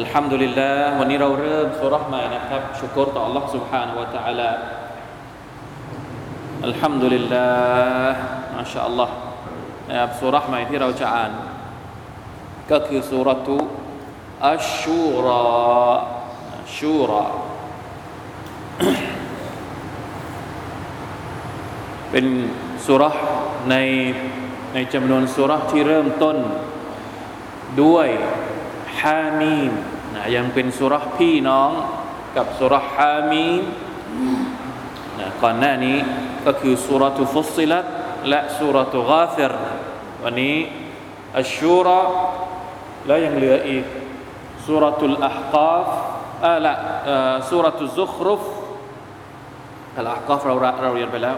الحمد لله วันนี้เราเริ่มสุราะห์ใหม่นะครับชุกรต่อ Allah سبحانه และ تعالى الحمد لله ما شاء الله นะครับสุราะห์ใหม่ที่เราจะอ่าน ก็คือสุรตุอัชชูราชูรา เป็นสุรษในในจำนวนสุรษที่เริ่มต้นด้วย ฮามีมนะยังเป็นสุรพี่น้องกับสุรฮามีมนะก่อนหน้านี้ก็คือสุรทุฟุศิลัตและสุรทุกาฟิรวันนี้อัชชูรอแล้วยังเหลืออีกสุรทุลอัฮกาฟอ่าละสุรทุซุครุฟอัลอัฮกาฟเราเราเรียนไปแล้ว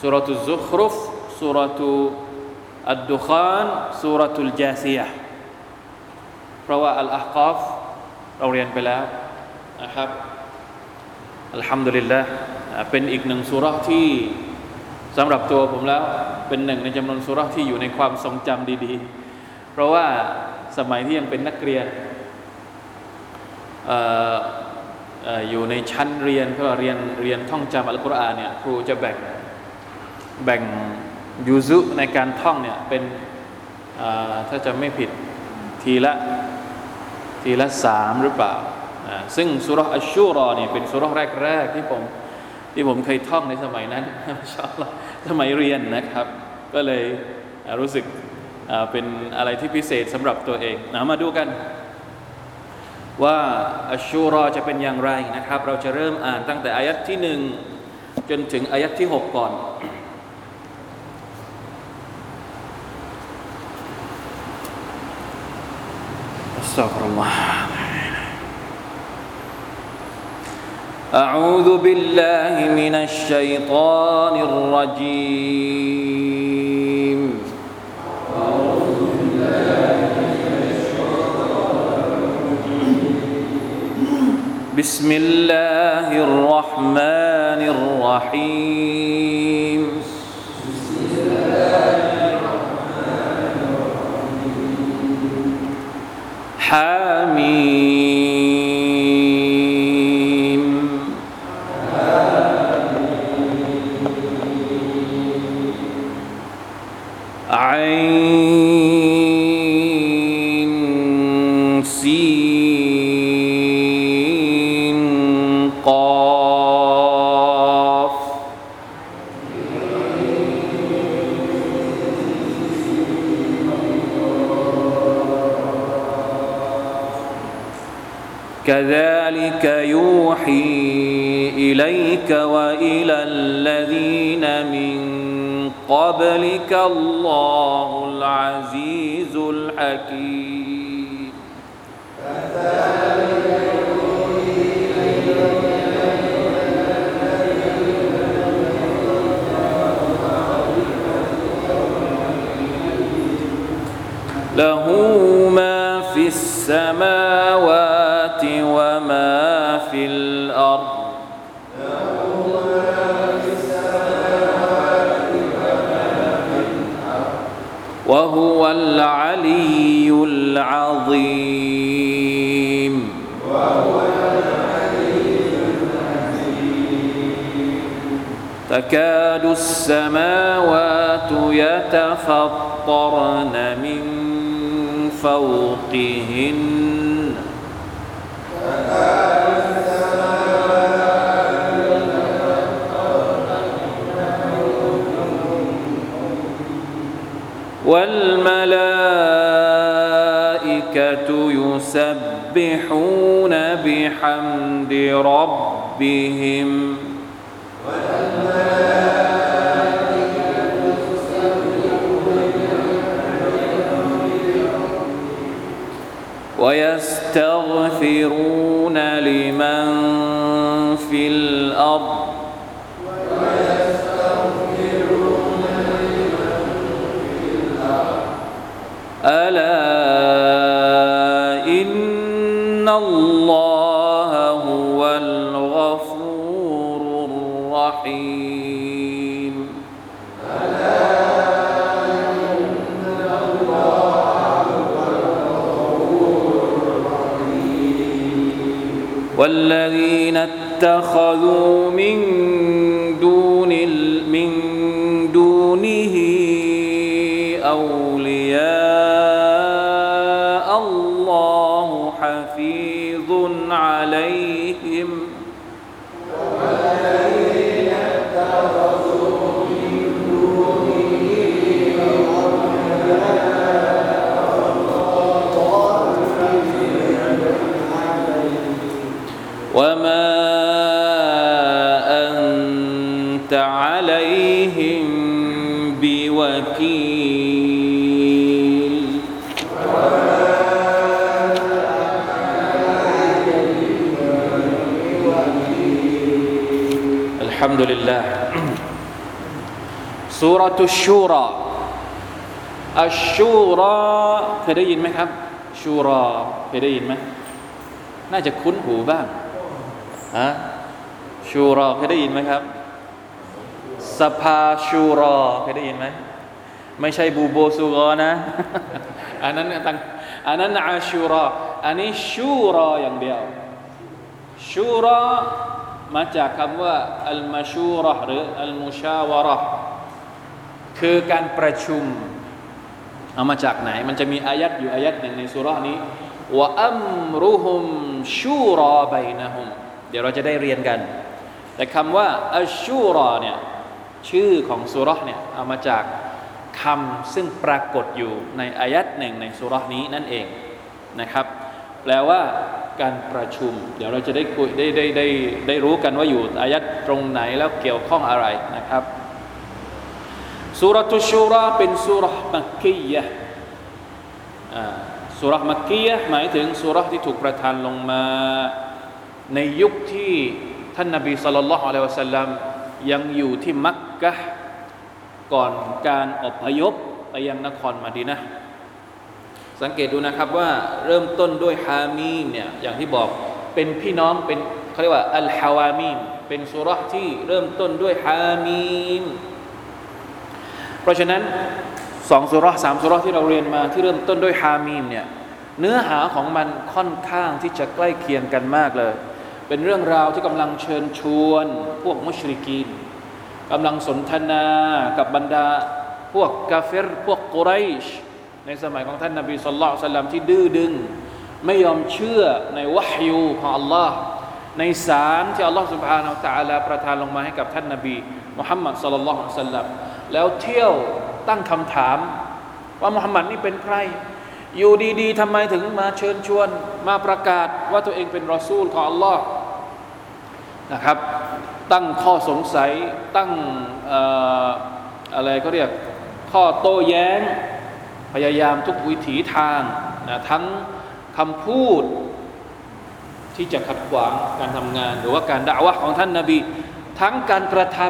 สุรทุซุครุฟสุรทุอัดดุคานสุรทุลจาซียะ ราะว่าอัลอาฮกอฟเราเรียนไปแล้วนะครับอัลฮัมดุลิลละเป็นอีกหนึ่งสุราที่สำหรับตัวผมแล้วเป็นหนึ่งในจำนวนสุราที่อยู่ในความทรงจำดีๆ เพราะว่าสมัยที่ยังเป็นนักเรียนอยู่ในชั้นเรียนก็เรียนเรียนท่องจำอัลกุรอานเนี่ยครูจะแบ่งแบ่งยูซุในการท่องเนี่ยเป็นถ้าจะไม่ผิดทีละ ทีละสามหรือเปล่า ซึ่งสุรอัชชูรอเนี่ยเป็นสุรแรกๆที่ผมที่ผมเคยท่องในสมัยนั้นชอบสมัยเรียนนะครับ ก็เลยรู้สึกเป็นอะไรที่พิเศษสำหรับตัวเองนะมาดูกัน ว่าอัชชูรอจะเป็นอย่างไรนะครับ เราจะเริ่มอ่านตั้งแต่อายัดที่หนึ่งจนถึงอายัดที่หกก่อน استغفر الله. أعوذ بالله من الشيطان الرجيم. بسم الله الرحمن الرحيم. حميم كذلك يوحي إليك وإلى الذين من قبلك الله العزيز الحكيم. له ما في وما في الأرض. وهو العلي العظيم. تكاد السماوات يتفطرن من فوقهن. يسبحون بحمد ربهم. ويستغفرون لمن في الأرض. ألا والذين اتخذوا من وما أنت عليهم بوكيل الحمد لله سورة الشورى الشورى เคยได้ยินไหมครับ ชูรอเคยได้ยินไหม น่าจะคุ้นหูบ้าง ฮะชูรอเคยได้ยินไหมครับ สภาชูรอเคยได้ยินไหมไม่ใช่บูโบซูรอนะอันนั้นต่างอันนั้นอาชูรออันนี้ชูรออย่างเดียว ชูรอมาจากคำว่าอัลมาชูรอหรืออัลมุชาวะรอคือการประชุมเอามาจากไหน มันจะมีอายัดอยู่อายัดหนึ่งในสุรานี้ว่าอัมรุฮุมชูรอบัยนะฮุม เดี๋ยวเราจะได้เรียนกัน แต่คำว่าอัชชูรอเนี่ยชื่อของสุรห์เนี่ยเอามาจากคำซึ่งปรากฏอยู่ในอายัดหนึ่งในสุรห์นี้นั่นเองนะครับ แปลว่าการประชุม เดี๋ยวเราจะได้คุยได้ได้ได้ได้รู้กันว่าอยู่อายัดตรงไหนแล้วเกี่ยวข้องอะไรนะครับสุรตุชูราเป็นสุรห์มักกียะสุรห์มักกียะห์หมายถึงสุรห์ที่ถูกประทานลงมา ในยุคที่ท่านนบีสุลต่านละฮ์อะลัยฮิวะสัลลัมยังอยู่ที่มักกะห์ก่อนการอพยพไปยังนครมาดีนะสังเกตดูนะครับว่าเริ่มต้นด้วยฮามีเนี่ยอย่างที่บอกเป็นพี่น้องเป็นเขาเรียกว่าอัลฮาวามีมเป็นสุรห์ที่เริ่มต้นด้วยฮามีมเพราะฉะนั้นสองสุราสามสุราที่เราเรียนมาที่เริ่มต้นด้วยฮามีมเนี่ยเนื้อหาของมันค่อนข้างที่จะใกล้เคียงกันมากเลย เป็นเรื่องราวที่กำลังเชิญชวนพวกมุชริกีนกำลังสนทนากับบรรดาพวกกาเฟรพวกกุไรชในสมัยของท่านนาบีสุลต่านลัมที่ดื้อดึง ไม่ยอมเชื่อในวะฮยูของอัลลอฮ์ในสารที่อัลลอฮ์สุบฮานาอัลตะลาประทานลงมาให้กับท่านนาบีมุฮัมมัดสุลลัลสัลลัมแล้วเที่ยวตั้งคำถาม ว่ามุฮัมมัดนี่เป็นใคร อยู่ดีๆทำไมถึงมาเชิญชวน มาประกาศว่าตัวเองเป็นรอซูลของอัลลอฮ์ นะครับ ตั้งข้อสงสัยตั้งออะไรก็เรียกข้อโต้แย้ง พยายามทุกวิถีทางนะทั้งคำพูดที่จะขัดขวางการทำงาน หรือว่าการด่าวะของท่านนาบี ทั้งการกระท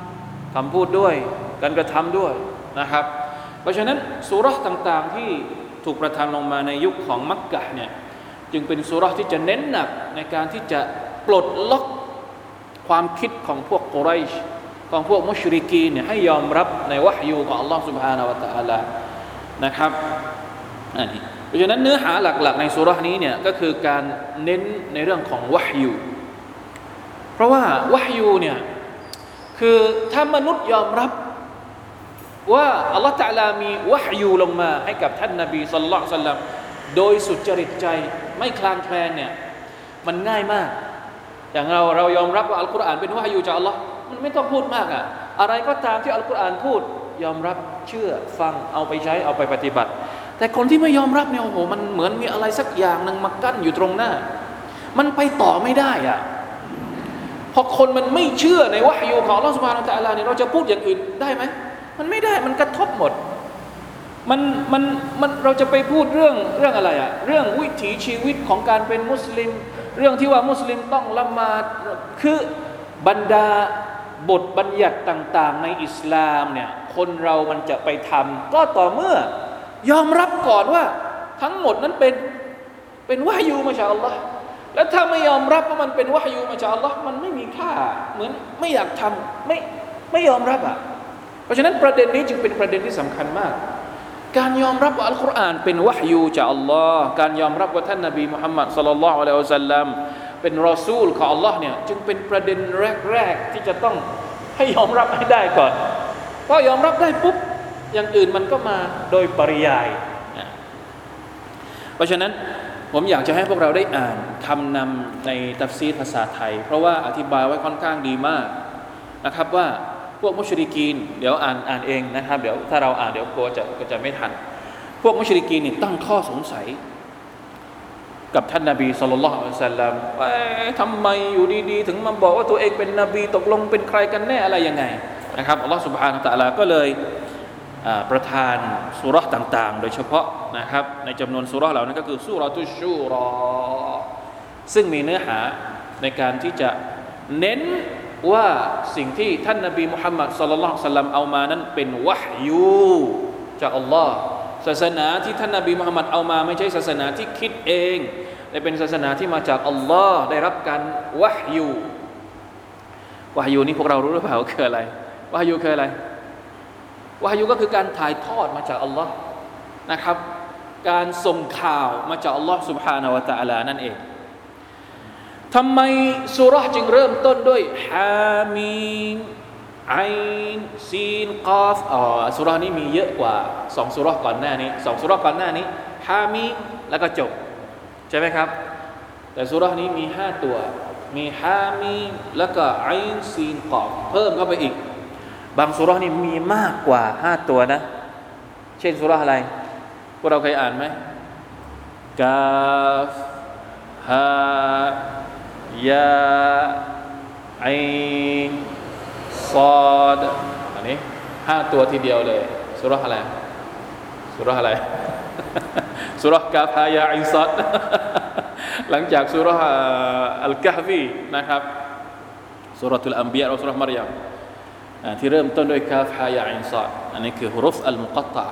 ำคำพูดด้วย การกระทำด้วยนะครับ เพราะฉะนั้นสุราษต่างๆที่ถูกประทานลงมาในยุคของมักกะเนี่ยจึงเป็นสุราษที่จะเน้นหนักในการที่จะปลดล็อก ความคิดของพวกกุไรชของพวกมุชริกีนเนี่ยให้ยอมรับในวะฮยูของ Allah سبحانه และ تعالى นะครับอันนี้เพราะฉะนั้นเนื้อหาหลักๆ ในสุราษนี้เนี่ยก็คือการเน้นในเรื่องของวะฮยูเพราะว่าวะฮยูเนี่ยคือถ้ามนุษย์ยอมรับ ว่าอัลลอฮฺตะอาลามีวะฮยูลงมาให้กับท่านนบีสัลลัลลอฮุอะลัยฮิวะสัลลัม โดยสุจริตใจไม่คลางแคลนเนี่ยมันง่ายมาก อย่างเราเรายอมรับว่าอัลกุรอานเป็นวายูจากอัลลอฮ์มันไม่ต้องพูดมากอะอะไรก็ตามที่อัลกุรอานพูด ยอมรับเชื่อฟังเอาไปใช้เอาไปปฏิบัติ แต่คนที่ไม่ยอมรับเนี่ยโอ้โหมันเหมือนมีอะไรสักอย่างหนึ่งมากั้นอยู่ตรงหน้า มันไปต่อไม่ได้อะพอคนมันไม่เชื่อในวายูของอัลลอฮ์สุบฮานาอัลลอฮ์เนี่ยเราจะพูดอย่างอื่นได้ไหมมันไม่ได้มันกระทบหมดมันมันมันเราจะไปพูดเรื่องเรื่องอะไรอะเรื่องวิถีชีวิตของการเป็นมุสลิม เรื่องที่ว่ามุสลิมต้องละหมาดคือบรรดาบทบัญญัติต่าง ๆ ในอิสลามเนี่ยคนเรามันจะไปทำก็ต่อเมื่อยอมรับก่อนว่า ทั้งหมดนั้นเป็นเป็นวายูมาจากอัลลอฮ์แล้วถ้าไม่ยอมรับว่ามันเป็นวายูมาจากอัลลอฮ์มันไม่มีค่า เหมือนไม่อยากทำไม่ไม่ยอมรับอะเพราะฉะนั้นประเด็นนี้จึงเป็นประเด็นที่สำคัญมาก การยอมรับว่าอัลกุรอานเป็นวะฮยูจากอัลลอฮ์การยอมรับว่าท่านนบีมุฮัมมัดصلى الله عليه وسلمเป็นรอซูลของอัลลอฮ์เนี่ยจึงเป็นประเด็นแรกๆที่จะต้องให้ยอมรับให้ได้ก่อนพอยอมรับได้ปุ๊บอย่างอื่นมันก็มาโดยปริยาย เพราะฉะนั้นผมอยากจะให้พวกเราได้อ่านคำนำในตัฟซีรภาษาไทย เพราะว่าอธิบายไว้ค่อนข้างดีมากนะครับว่า พวกมุชริกีน เดี๋ยวอ่านอ่านเองนะครับเดี๋ยวถ้าเราอ่านเดี๋ยวกลัวจะก็จะไม่ทัน พวกมุชริกีนนี่ตั้งข้อสงสัย กับท่านนาบีสุลต่านละอัลสลัมว่าทำไมอยู่ดีๆ ถึงมาบอกว่าตัวเองเป็นนบีตกลงเป็นใครกันแน่อะไรยังไงนะครับอัลลอฮฺสุบฮานาตะลาก็เลยประทานสุรษต่าง ๆ โดยเฉพาะนะครับในจำนวนสุรษเหล่านั้นก็คือสุรตุชูรอซึ่งมีเนื้อหาในการที่จะเน้น ว่าสิ่งที่ท่านนบีมุฮัมมัดสุลลัลสัลลัมเอามานั้นเป็นวะฮยูจากอัลลอฮ์ศาสนาที่ท่านนบีมุฮัมมัดเอามาไม่ใช่ศาสนาที่คิดเองแต่เป็นศาสนาที่มาจากอัลลอฮ์ได้รับการวะฮยูวะฮยูนี่พวกเรารู้หรือเปล่าคืออะไรวะฮยูคืออะไรวะฮยูก็คือการถ่ายทอดมาจากอัลลอฮ์นะครับ การส่งข่าวมาจากอัลลอฮ์ سبحانه และ تعالى นั่นเอง ทำไมสูเราะฮ์จึงเริ่มต้นด้วย حم عسق อ๋อสูเราะฮ์นี้มีเยอะกว่าสองสูเราะฮ์ก่อนหน้านี้สองสูเราะฮ์ก่อนหน้านี้ حم แล้วก็จบ ใช่ไหมครับ แต่สุรษนี้มีห้าตัว มีฮามีแล้วก็ไอซีนกอฟเพิ่มเข้าไปอีก บางสุรษนี้มีมากกว่าห้าตัวนะ เช่นสุรษอะไร พวกเราเคยอ่านไหมกาฟฮา ยาไอซอดอันนี้ห้าตัวทีเดียวเลยสุรษอะไรสุรษอะไรสุรษกาพายาไอซอดหลังจากสุรษอัลกะฮฟีนะครับสูเราะตุลอัมบิยาอ์และสูเราะฮ์มัรยัมที่เริ่มต้นด้วย كهيعص อันนี้คือ حروف المقطعة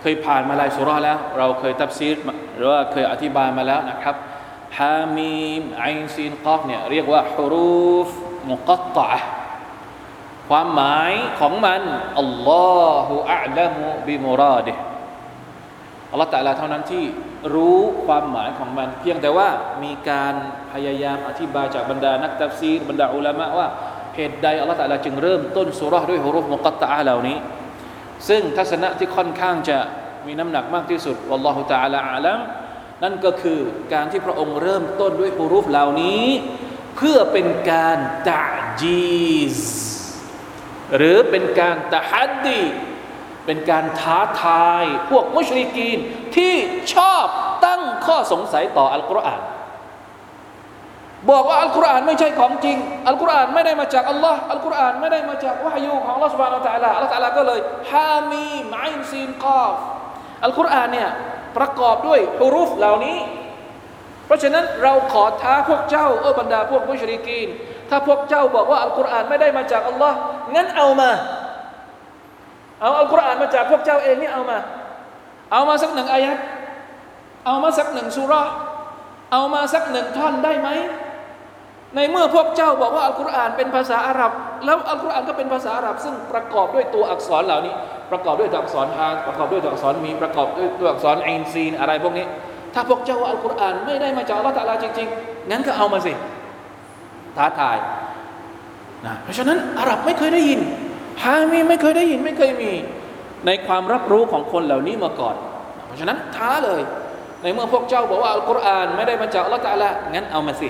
เคยผ่านมาหลายสูเราะฮ์แล้ว เราเคยตัฟซีรหรือว่าเคยอธิบายมาแล้วนะครับ حم عسق เนี่ยเรียกว่า حروف مقطعة ความหมายของมัน الله أعلم بمراد الله تعالى เท่านั้นที่รู้ความหมายของมัน เพียงแต่ว่ามีการพยายามอธิบายจากบรรดานักตัฟซีรบรรดาอุลามะว่าเหตุใดอัลลอฮฺตะลาจึงเริ่มต้นสุราด้วยฮุรูฟมุกัตตะเหล่านี้ ซึ่งทัศนะที่ค่อนข้างจะมีน้ำหนักมากที่สุดวัลลอฮฺตะลาอาลัม นั่นก็คือการที่พระองค์เริ่มต้นด้วยฮุรุฟเหล่านี้ เพื่อเป็นการตะจีซหรือเป็นการตะฮัดดีเป็นการท้าทายพวกมุชริกีนที่ชอบตั้งข้อสงสัยต่ออัลกุรอาน บอกว่าอัลกุรอานไม่ใช่ของจริง อัลกุรอานไม่ได้มาจากอัลลอฮ์อัลกุรอานไม่ได้มาจากวะฮยูของอัลลอฮ์สุบานอัลตะลาอัลตะลาก็เลยฮามีมอินซีนกอฟอัลกุรอานเนี่ย ประกอบด้วยฮุรุฟเหล่านี้ เพราะฉะนั้นเราขอท้าพวกเจ้าเออบรรดาพวกมุชริกีน ถ้าพวกเจ้าบอกว่าอัลกุรอานไม่ได้มาจากอัลลอฮ์งั้นเอามา เอาอัลกุรอานมาจากพวกเจ้าเองนี่เอามา เอามาสักหนึ่งอายัดเอามาสักหนึ่งสุราเอามาสักหนึ่งท่อนได้ไหม ในเมื่อพวกเจ้าบอกว่าอัลกุรอานเป็นภาษาอาหรับ แล้วอัลกุรอานก็เป็นภาษาอาหรับ ซึ่งประกอบด้วยตัวอักษรเหล่านี้ ประกอบด้วยตัวอักษรฮาประกอบด้วยตัวอักษรมีประกอบด้วยตัวอักษรอินซีนอะไรพวกนี้ ถ้าพวกเจ้าว่าอัลกุรอานไม่ได้มาจากอัลลอฮฺตะลาจริงๆงั้นก็เอามาสิท้าทายนะเพราะฉะนั้นอาหรับไม่เคยได้ยินฮามีไม่เคยได้ยินไม่เคยมีในความรับรู้ของคนเหล่านี้มาก่อน เพราะฉะนั้นท้าเลย ในเมื่อพวกเจ้าบอกว่าอัลกุรอานไม่ได้มาจากอัลลอฮฺตาลางั้นเอามาสิ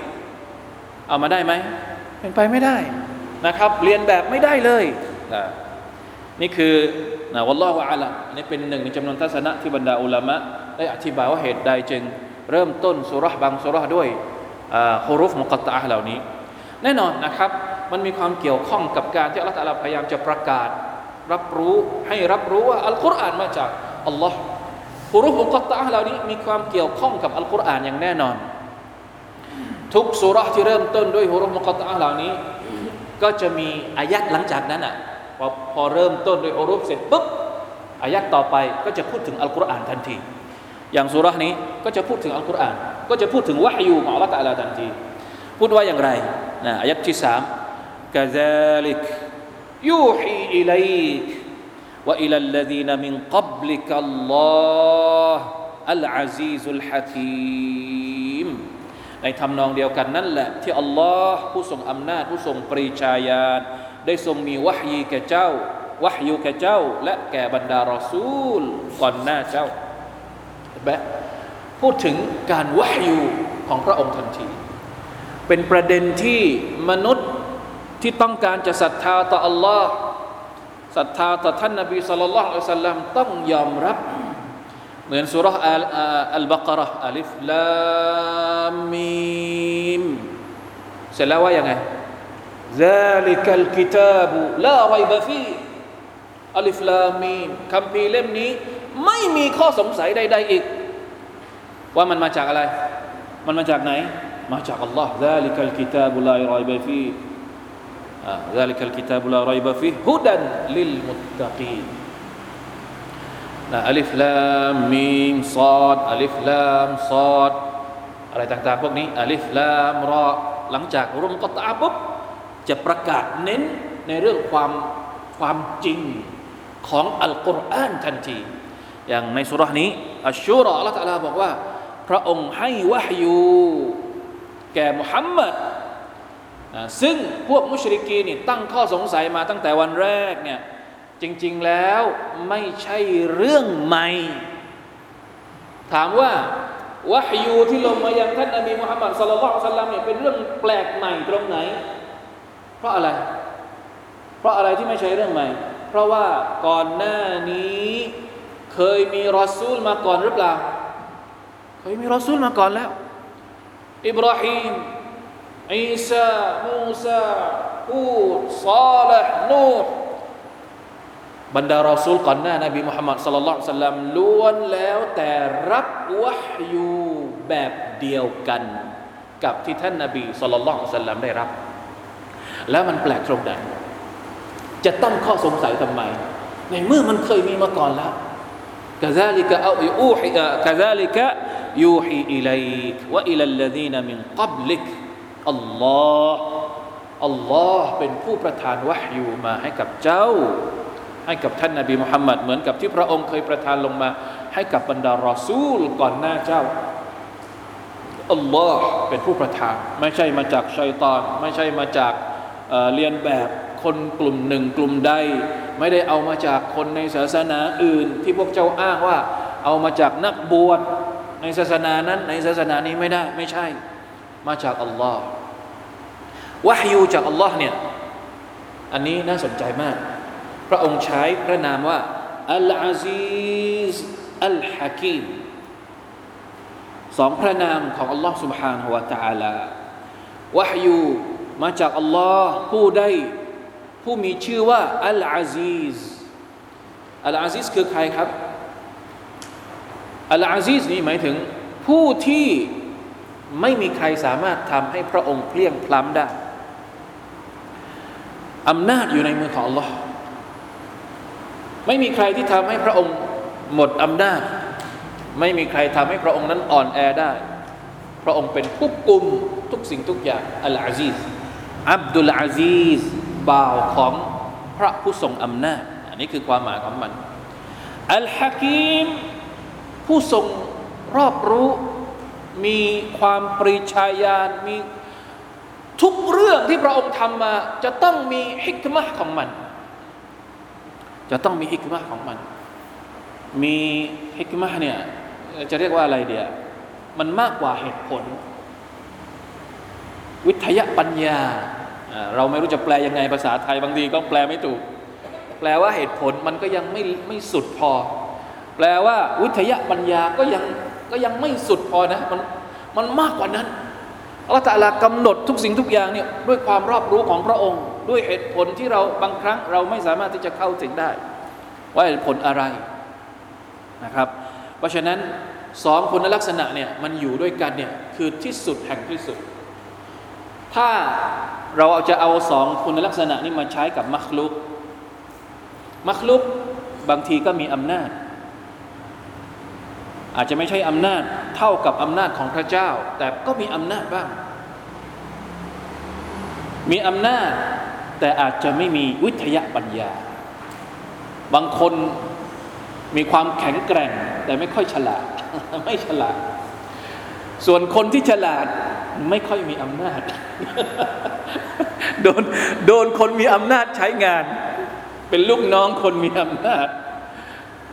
เอามาได้ไหมเป็นไปไม่ได้นะครับ เรียนแบบไม่ได้เลยนะนี่คือนะวัลลอฮฺอาลัมอันนี้เป็นหนึ่งในจำนวนทัศนะที่บรรดาอุลามะได้อธิบายว่าเหตุใดจึงเริ่มต้นสุรษบางสุรษด้วยฮุรุฟมุกตะเหล่านี้ แน่นอนนะครับ มันมีความเกี่ยวข้องกับการที่อัลลอฮฺพยายามจะประกาศ รับรู้ให้รับรู้ว่าอัลกุรอานมาจากอัลลอฮ์ฮุรุฟมุกตะเหล่านี้มีความเกี่ยวข้องกับอัลกุรอานอย่างแน่นอน ทุกสุรษที่เริ่มต้นด้วยฮุรุฟมุกตะเหล่านี้ ก็จะมีอายัดหลังจากนั้นอ่ะพอพอเริ่มต้นด้วยฮุรุฟเสร็จปุ๊บอายัดต่อไปก็จะพูดถึงอัลกุรอานทันทีอย่างสุรานี้ก็จะพูดถึงอัลกุรอานก็จะพูดถึงวะฮยูของอัลลอฮฺตะลาทันทีพูดว่าอย่างไรนะอายัดที่สามกะซาลิกยูฮีอิลัยก وإلى الذين من قبلك الله العزيز الحكيم ในทำนองเดียวกันนั่นแหละ ที่อัลลอฮ์ผู้ทรงอำนาจผู้ทรงปริชาญาณได้ทรงมีวะฮีแก่เจ้าวะฮยูแก่เจ้า และแก่บรรดารอซูลก่อนหน้าเจ้าแบบพูดถึงการวะฮยูของพระองค์ทันที เป็นประเด็นที่มนุษย์ที่ต้องการจะศรัทธาต่ออัลลอฮ์ศรัทธาต่อท่านนบีสุลต่านละอัลสัลลัมต้องยอมรับ เหมือนสุรษอัลอัลบากระอัลิฟลามีมเสร็จแล้วว่ายังไง ذلك الكتاب لا ريب فيه อัลิฟลามีมคำพีเล่มนี้ ไม่มีข้อสงสัยใดๆอีก ว่ามันมาจากอะไร มันมาจากไหน มาจากอัลลอฮ์ ذلك الكتاب لا ريب فيه ذلك الكتاب لا ريب فيه هدى للمتقين นะ อัลิฟลามมีมซอดอัลิฟลามซอดอะไรต่างๆ พวกนี้อัลิฟลามรอหลังจากรุมกตาปุ๊บจะประกาศเน้นในเรื่องความความจริงของอัลกุรอานทันที อย่างในสุรานี้อัชชูรอลลอฮฺตะลาบอกว่า พระองค์ให้วะฮยูแก่มุฮัมมัดซึ่งพวกมุชริกีนี่ตั้งข้อสงสัยมาตั้งแต่วันแรกเนี่ย จริง ๆแล้วไม่ใช่เรื่องใหม่ ถามว่าวะฮยูที่ลงมายังท่านนบีมุฮัมมัดสุลลัลสัลลัมเนี่ยเป็นเรื่องแปลกใหม่ตรงไหน เพราะอะไร เพราะอะไรที่ไม่ใช่เรื่องใหม่ เพราะว่าก่อนหน้านี้เคยมีรอซูลมาก่อนหรือเปล่า เคยมีรอซูลมาก่อนแล้ว อิบราฮิมอีสามูซาฮูดซาลห์นูห์ บรรดารอซูลก่อนหน้านบีมุฮัมมัดสลลัลสัลลัมล้วนแล้วแต่รับวะฮยูแบบเดียวกัน กับที่ท่านนบีสลลัลสัลลัมได้รับ แล้วมันแปลกตรงไหนจะตั้งข้อสงสัยทำไม ในเมื่อมันเคยมีมาก่อนแล้ว كذلك أو يوحي كذلك يوحي إليك وإلى الذين من قبلك อัลลอฮ์อัลลอฮ์เป็นผู้ประทานวะฮยูมาให้กับเจ้า ให้กับท่านนาบีมุฮัมมัดเหมือนกับที่พระองค์เคยประทานลงมา ให้กับบรรดารอซูลก่อนหน้าเจ้าอัลลอฮ์เป็นผู้ประทาน ไม่ใช่มาจากชัยตอน ไม่ใช่มาจากเเรียนแบบคนกลุ่มหนึ่งกลุ่มใด ไม่ได้เอามาจากคนในศาสนาอื่น ที่พวกเจ้าอ้างว่า เอามาจากนักบวชในศาสนานั้น ในศาสนานี้ไม่ได้ไม่ใช่ มาจากอัลลอฮ์วะฮยูจากอัลลอฮ์เนี่ยอันนี้น่าสนใจมาก พระองค์ใช้พระนามว่าอัลอาซีซอัลฮะกีมสองพระนามของอัลลอฮ์ سبحانه และ تعالى วะฮยูมาจากอัลลอฮ์ผู้ได้ผู้มีชื่อว่าอัลอาซีซอัลอาซีซคือใครครับอัลอาซีซนี่หมายถึงผู้ที่ไม่มีใครสามารถทำให้พระองค์เพลียงพล้ำได้อำนาจอยู่ในมือของ Allah ไม่มีใครที่ทำให้พระองค์หมดอำนาจ ไม่มีใครทำให้พระองค์นั้นอ่อนแอได้ พระองค์เป็นผู้กุมทุกสิ่งทุกอย่างอัลอาซีซอับดุลอาซีซบ่าวของพระผู้ทรงอำนาจ อันนี้คือความหมายของมัน อัลฮะกีม ผู้ทรงรอบรู้ มีความปริชาญาณมีทุกเรื่องที่พระองค์ทำมา จะต้องมีฮิกมะของมัน จะต้องมีฮิกมะของมัน มีฮิกมะเนี่ยจะเรียกว่าอะไรเดียมันมากกว่าเหตุผล วิทยาปัญญา เราไม่รู้จะแปลยังไงภาษาไทยบางทีก็แปลไม่ถูก แปลว่าเหตุผลมันก็ยังไม่ไม่สุดพอ แปลว่าวิทยาปัญญาก็ยังก็ยังไม่สุดพอนะมันมันมากกว่านั้นอัลลอฮฺตะลกำหนดทุกสิ่งทุกอย่างเนี่ยด้วยความรอบรู้ของพระองค์ ด้วยเหตุผลที่เราบางครั้งเราไม่สามารถที่จะเข้าถึงได้ ว่าเหตุผลอะไรนะครับ เพราะฉะนั้นสองคุณลักษณะเนี่ยมันอยู่ด้วยกันเนี่ยคือที่สุดแห่งที่สุด ถ้าเราจะเอาสองคุณลักษณะนี้มาใช้กับมัคลุก มัคลุกบางทีก็มีอำนาจ อาจจะไม่ใช่อำนาจเท่ากับอำนาจของพระเจ้า แต่ก็มีอำนาจบ้าง มีอำนาจ แต่อาจจะไม่มีวิทยาปัญญา บางคนมีความแข็งแกร่ง แต่ไม่ค่อยฉลาด ไม่ฉลาด ส่วนคนที่ฉลาดไม่ค่อยมีอำนาจ โดนโดนคนมีอำนาจใช้งาน เป็นลูกน้องคนมีอำนาจ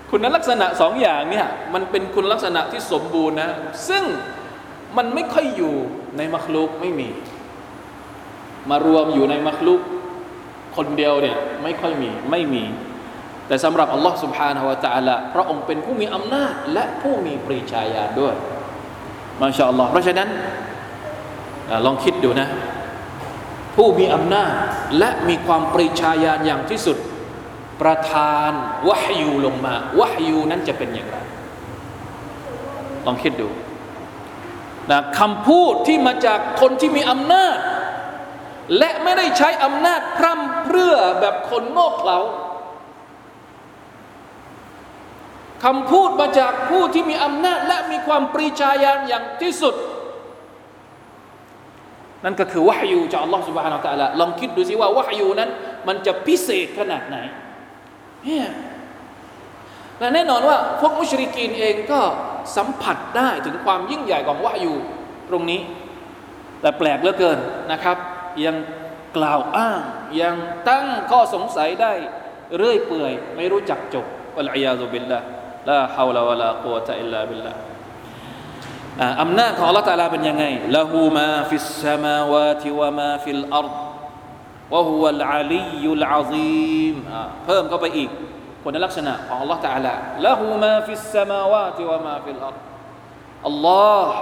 คุณลักษณะสองอย่างเนี่ยมันเป็นคุณลักษณะที่สมบูรณ์นะ ซึ่งมันไม่ค่อยอยู่ในมัคลุกไม่มี มารวมอยู่ในมัคลุก คนเดียวเนี่ยไม่ค่อยมีไม่มีแต่สำหรับอัลลอฮ์ سبحانه และ تعالى พระองค์เป็นผู้มีอำนาจและผู้มีปริชาญาณด้วยมาชาอัลลอฮ์เพราะฉะนั้นลองคิดดูนะ ผู้มีอำนาจและมีความปริชาญาณอย่างที่สุด ประทานวะฮยูลงมาวะฮยูนั้นจะเป็นอย่างไร ลองคิดดูนะคำพูดที่มาจากคนที่มีอำนาจ และไม่ได้ใช้อำนาจพร่ำ เรื่อแบบคนโง่เขลาคำพูดมาจากผู้ที่มีอำนาจและมีความปรีชาญาณอย่างที่สุด นั่นก็คือวะฮยูจากอัลลอฮฺสุบฮานาอัลลอฮลองคิดดูสิว่าวะฮยูนั้น มันจะพิเศษขนาดไหนเนี่ยและแน่นอนว่าพวกมุชริกีนเองก็สัมผัสได้ถึงความยิ่งใหญ่ของวะฮยูตรงนี้ แต่แปลกเหลือเกินนะครับ ยัง กล่าวอ้างยังตั้งข้อสงสัยได้เรื่อยเปื่อย ไม่รู้จักจบอัลอยาซุบิลละลาฮาวลาวะลากุวะตะอิลลาบิลลาอำนาจของ Allah ตาลาเป็นยังไงละหูมาฟิสสมาวาติวะมาฟิลอัรดวะฮุวัลอาลียุลอาซيم เพิ่มเข้าไปอีกคุณลักษณะของ Allah ตาลาละหูมาฟิสสมาวาติวะมาฟิลอัรดอัลลอฮ์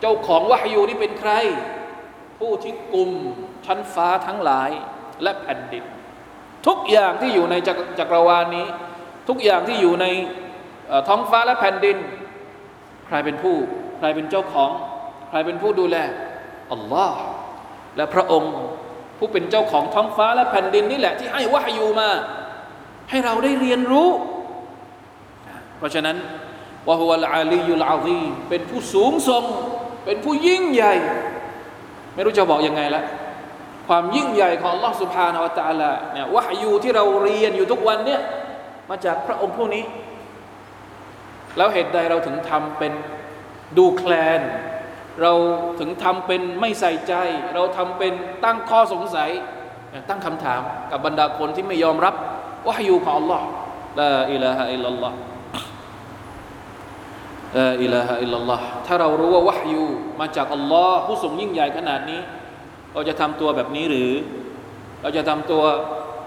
เจ้าของวะฮยูนี่เป็นใคร ผู้ที่กลุ่ม ชั้นฟ้าทั้งหลายและแผ่นดิน ทุกอย่างที่อยู่ในจักรวาลนี้ ทุกอย่างที่อยู่ในท้องฟ้าและแผ่นดิน ใครเป็นผู้ ใครเป็นเจ้าของ ใครเป็นผู้ดูแลอัลลอฮ์และพระองค์ผู้เป็นเจ้าของท้องฟ้าและแผ่นดินนี่แหละที่ให้วะฮยูมา ให้เราได้เรียนรู้ เพราะฉะนั้นวะฮุวลอาลียุลอาซีเป็นผู้สูงส่งเป็นผู้ยิ่งใหญ่ ไม่รู้จะบอกยังไงละ ความยิ่งใหญ่ของ Allah سبحانه และ تعالى เนี่ยวะฮยูที่เราเรียนอยู่ทุกวันเนี่ยมาจากพระองค์ผู้นี้แล้วเหตุใดเราถึงทำเป็นดูแคลน เราถึงทำเป็นไม่ใส่ใจ เราทำเป็นตั้งข้อสงสัย ตั้งคำถามกับบรรดาคนที่ไม่ยอมรับวะฮยูของ Allah ลาอิลาฮะอิลลัลลอฮ์ลาอิลาฮะอิลลัลลอฮ์ถ้าเรารู้ว่าวะฮยูมาจากอัลลอฮ์ผู้ทรงยิ่งใหญ่ขนาดนี้ เราจะทำตัวแบบนี้หรือ เราจะทำตัว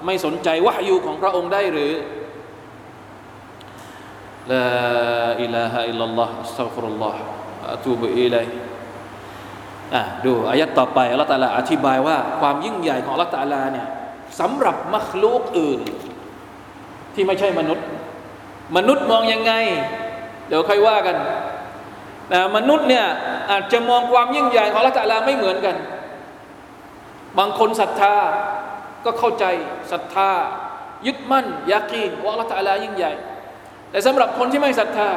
ไม่สนใจวะยูของพระองค์ได้หรือลาอิลาฮะอิลลัลลอฮ์อัสตัฟุรุลลอฮ์อะตูบุอิลัยอะดูอายัดต่อไปอัลลอฮฺตาลาอธิบายว่าความยิ่งใหญ่ของอัลลอฮฺตาลาเนี่ยสำหรับมัคลูกอื่น ที่ไม่ใช่มนุษย์ มนุษย์มองยังไง เดี๋ยวค่อยว่ากันแต่มนุษย์เนี่ยอาจจะมองความยิ่งใหญ่ของอัลลอฮฺตาลาไม่เหมือนกัน บางคนศรัทธาก็เข้าใจศรัทธา ยึดมั่นยากีนว่าอัลลอฮฺตาลายิ่งใหญ่แต่สำหรับคนที่ไม่ศรัทธา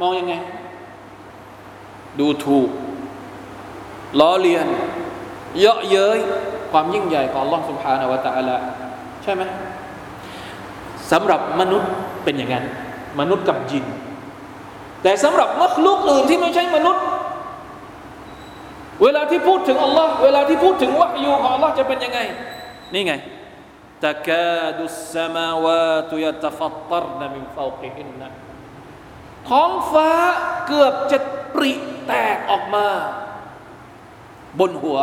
มองยังไง ดูถูกล้อเลียน เยาะเย้ยความยิ่งใหญ่ของ Allah سبحانه และ تعالى ใช่ไหมสำหรับมนุษย์เป็นอย่างนั้น มนุษย์กับยิน แต่สำหรับมัคลุกอื่นที่ไม่ใช่มนุษย์ เวลาที่พูดถึงอัลลอฮ์เวลาที่พูดถึงวะฮยูของอัลลอฮ์จะเป็นยังไง นี่ไงตะกาดุสสมาวาตุยตฟัตตรนมินฟาวกิฮินนะท้องฟ้าเกือบจะปริแตกออกมา บนหัว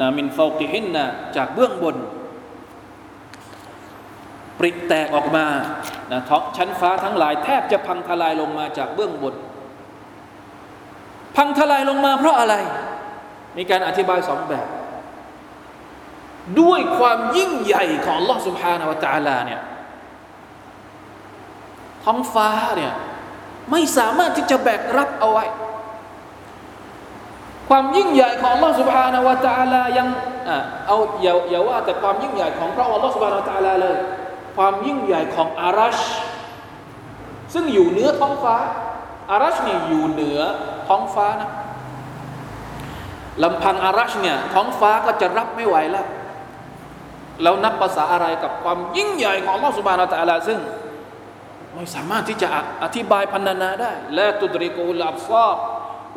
นามินฟาวกิฮินนะจากเบื้องบน ปริแตกออกมานะท้องชั้นฟ้าทั้งหลายแทบจะพังทลายลงมาจากเบื้องบน พังทลายลงมาเพราะอะไร มีการอธิบายสองแบบ ด้วยความยิ่งใหญ่ของ Allah سبحانه และ تعالى เนี่ยท้องฟ้าเนี่ยไม่สามารถที่จะแบกรับเอาไว้ ความยิ่งใหญ่ของ Allah سبحانه และ تعالى ยังอ่ะเอาอย่าอย่าว่าแต่ความยิ่งใหญ่ของพระองค์ Allah سبحانه และ تعالى เลย ความยิ่งใหญ่ของอารัช ซึ่งอยู่เหนือท้องฟ้า อารัชเนี่อยู่เหนือท้องฟ้านะลำพังอารัชเนี่ยท้องฟ้าก็จะรับไม่ไหวแล้ว แล้วนับภาษาอะไรกับความยิ่งใหญ่ของอัลลอฮฺสุบานาตะอัลาซึ่ง ไม่สามารถที่จะอธิบายพันนาได้และตุดริกุลอับซาบ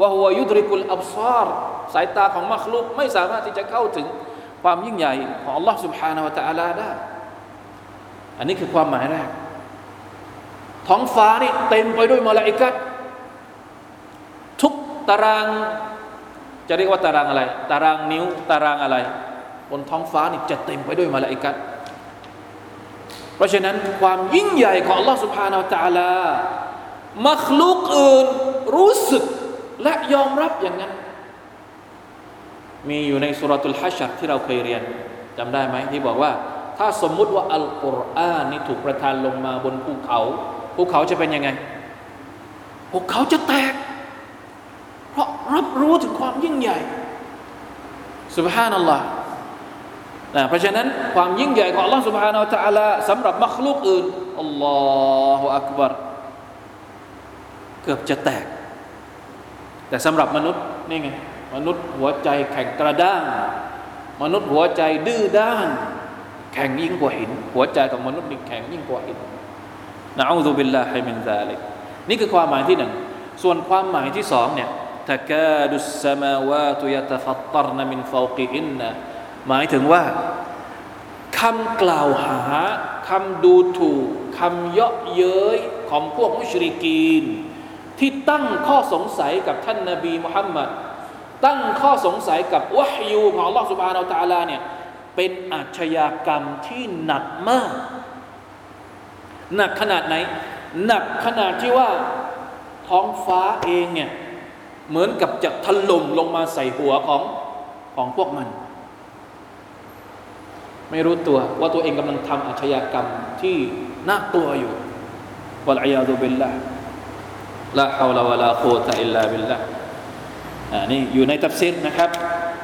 วะฮุวยุดริกุลอับซาบสายตาของมักลุกไม่สามารถที่จะเข้าถึงความยิ่งใหญ่ของอัลลอฮฺสุบฮานาวะตะอัลาได้ อันนี้คือความหมายแรกท้องฟ้านี่เต็มไปด้วยมาลาอิกัด ตาราง จะเรียกว่าตารางอะไร ตารางนิ้ว ตารางอะไร บนท้องฟ้านี่จะเต็มไปด้วยมลาอิกัดเพราะฉะนั้นความยิ่งใหญ่ของ Allah سبحانه และ تعالى มัคลุกอื่นรู้สึกและยอมรับอย่างนั้น มีอยู่ในสุรตุลฮัชชัดที่เราเคยเรียนจำได้ไหมที่บอกว่า ถ้าสมมุติว่าอัลกุรอานนี่ถูกประทานลงมาบนภูเขาภูเขาจะเป็นยังไงภูเขาจะแตก เพราะรับรู้ถึงความยิ่งใหญ่สุบฮานัลลอฮ์นะเพราะฉะนั้นความยิ่งใหญ่ของ Allah سبحانه และ تعالى สำหรับมัคลุกอื่นอัลลอฮฺอักบารเกือบจะแตก แต่สำหรับมนุษย์นี่ไงมนุษย์หัวใจแข็งกระด้างมนุษย์หัวใจดื้อด้าน แข็งยิ่งกว่าหินหัวใจของมนุษย์นี่แข็งยิ่งกว่าหินนะอูซุบิลลาฮิมินซาลิกนี่คือความหมายที่หนึ่งส่วนความหมายที่สองเนี่ย ตะกาดุสสมาวาตุยะตฟัตตรนมินฟาวกิอินนะหมายถึงว่าคำกล่าวหาคำดูถูกคำเยาะเย้ยของพวกมุชริกีน ที่ตั้งข้อสงสัยกับท่านนาบีมุฮัมมัดตั้งข้อสงสัยกับวะฮยูของอัลลอฮฺสุบฮานอัลตะลาเนี่ยเป็นอาชญากรรมที่หนักมาก หนักขนาดไหน หนักขนาดที่ว่าท้องฟ้าเองเนี่ย เหมือนกับจะถล่มลงมาใส่หัวของของพวกมัน ไม่รู้ตัวว่าตัวเองกำลังทำอาชญากรรมที่น่ากลัวอยู่والعياذ بالله لا حول ولا قوة إلا بالله อ่านี่อยู่ในตัฟซีรนะครับ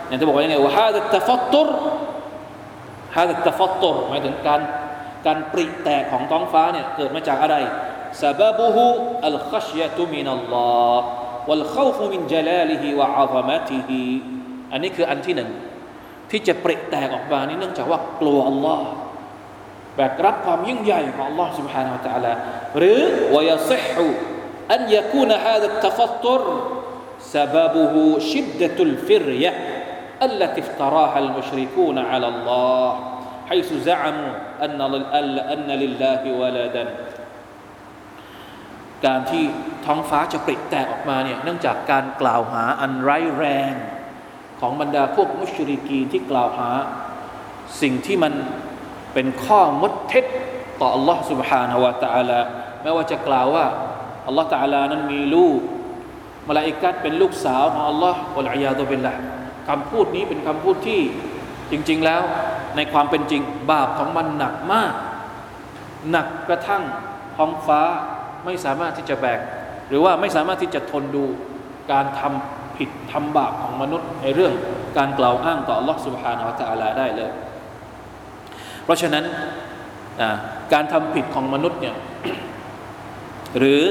เนี่ยจะบอกว่ายังไงว่าهذا التفطر هذا التفطر หมายถึงการการปริแตกของท้องฟ้าเนี่ยเกิดมาจากอะไรซาบบุฮุอัลขัชยะตุมินัลลอฮ์ วัลข้าฟุมินจลาลิฮิวะอาซามะติฮิอันนี้คืออันที่หนึ่งที่จะเปรตแตกออกมานี่เนื่องจากว่ากลัวอัลลอฮ์แบกรับความยิ่งใหญ่ของอัลลอฮ์ سبحانه และ تعالى หรือว่ายصح أن يكون هذا التفطر سببه شدة الفرية التي افتراها المشركون على الله حيث زعموا أن أن لله ولدا การที่ ท้องฟ้าจะปริแตกออกมาเนี่ยเนื่องจากการกล่าวหาอันร้ายแรงของบรรดาพวกมุชริกีที่กล่าวหา สิ่งที่มันเป็นข้อมดเท็จต่อ Allah سبحانه และ تعالى ไม่ว่าจะกล่าวว่า Allah تعالى นั้นมีลูกมาลาอิกัดเป็นลูกสาวของ Allah อัลอยาตุเป็นละคำพูดนี้เป็นคำพูดที่จริง ๆ แล้วในความเป็นจริงบาปของมันหนักมาก หนักกระทั่งท้องฟ้าไม่สามารถที่จะแบก หรือว่าไม่สามารถที่จะทนดูการทำผิดทำบาปของมนุษย์ในเรื่องการกล่าวอ้างต่อ Allah سبحانه และ تعالى ได้เลย เพราะฉะนั้นการทำผิดของมนุษย์เนี่ยหรือ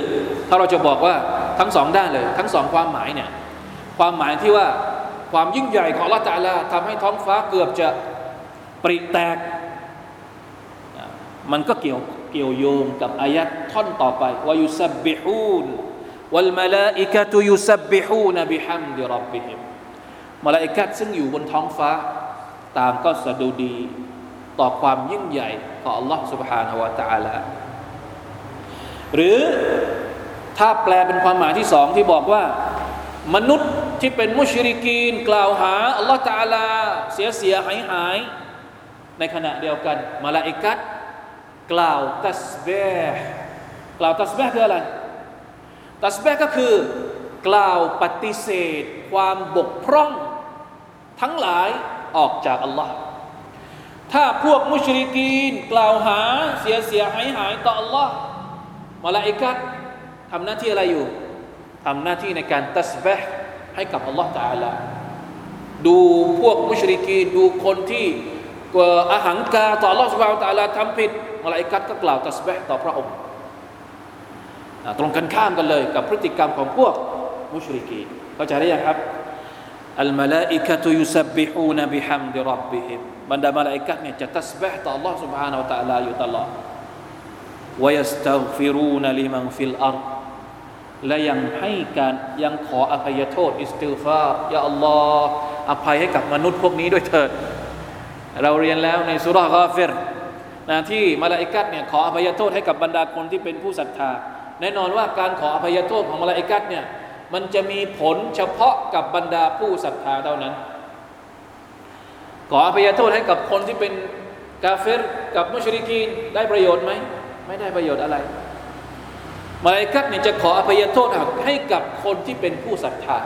ถ้าเราจะบอกว่าทั้งสองด้านเลย ทั้งสองความหมายเนี่ยความหมายที่ว่าความยิ่งใหญ่ของละตาลาทำให้ท้องฟ้าเกือบจะปริแตก มันก็เกี่ยวเกี่ยวโยงกับอายัดท่อนต่อไปว่ายุสบิฮูน والملائكة يسبحون بحمد ربهم มาลาอิกัดซึ่งอยู่บนท้องฟ้าต่างก็สะดุดี ต่อความยิ่งใหญ่ของ Allah سبحانه และ تعالى ท หรือถ้าแปลเป็นความหมายที่สองที่บอกว่า มนุษย์ที่เป็นมุชริกีน กล่าวหาอัลลอฮฺตาลา เสียเสียหายหายในขณะเดียวกันมาลาอิกัดกล่าวตัสเบห์กล่าวตัสเบห์คืออะไร ตัสเบก็คือกล่าวปฏิเสธ ความบกพร่อง ทั้งหลายออกจากอัลลอฮ์ถ้าพวกมุชริกีน กล่าวหาเสียเสียหายหายต่ออัลลอฮ์มาลาอิกัดทำหน้าที่อะไรอยู่ทำหน้าที่ในการตัสบห์ให้กับอัลลอฮ์ตาลาดูพวกมุชริกีนดูคนที่อาหังกาต่ออัลลอฮ์สุบฮานตะลาทำผิดมาลาอิกัดก็กล่าวตัสบห์ต่อพระองค์ ตรงกันข้ามกันเลยกับพฤติกรรมของพวกมุชริกีนเข้าใจได้ยังครับอัลมาลาอิกะตุยุซับบิฮูนบิฮัมดิรับบิฮิมบรรดามาลาอิกัดเนี่ยจะตัสบห์ต่อ Allah سبحانه และ تعالى อยู่ตลอด ويستغفرون لمن في الأرض และยังให้การยังขออภัยโทษอิสติฟารยาอัลลอฮ์อภัยให้กับมนุษย์พวกนี้ด้วยเถิดเราเรียนแล้วในสุรากาฟิรนะที่มาลาอิกัดเนี่ยขออภัยโทษให้กับบรรดาคนที่เป็นผู้ศรัทธา แน่นอนว่าการขออภัยโทษของมลาอิกะฮ์เนี่ยมันจะมีผลเฉพาะกับบรรดาผู้ศรัทธาเท่านั้น ขออภัยโทษให้กับคนที่เป็นกาฟิรกับมุชริกีนได้ประโยชน์ไหมไม่ได้ประโยชน์อะไร มาลาอิกัดเนี่ยจะขออภัยโทษให้กับคนที่เป็นผู้ศรัทธา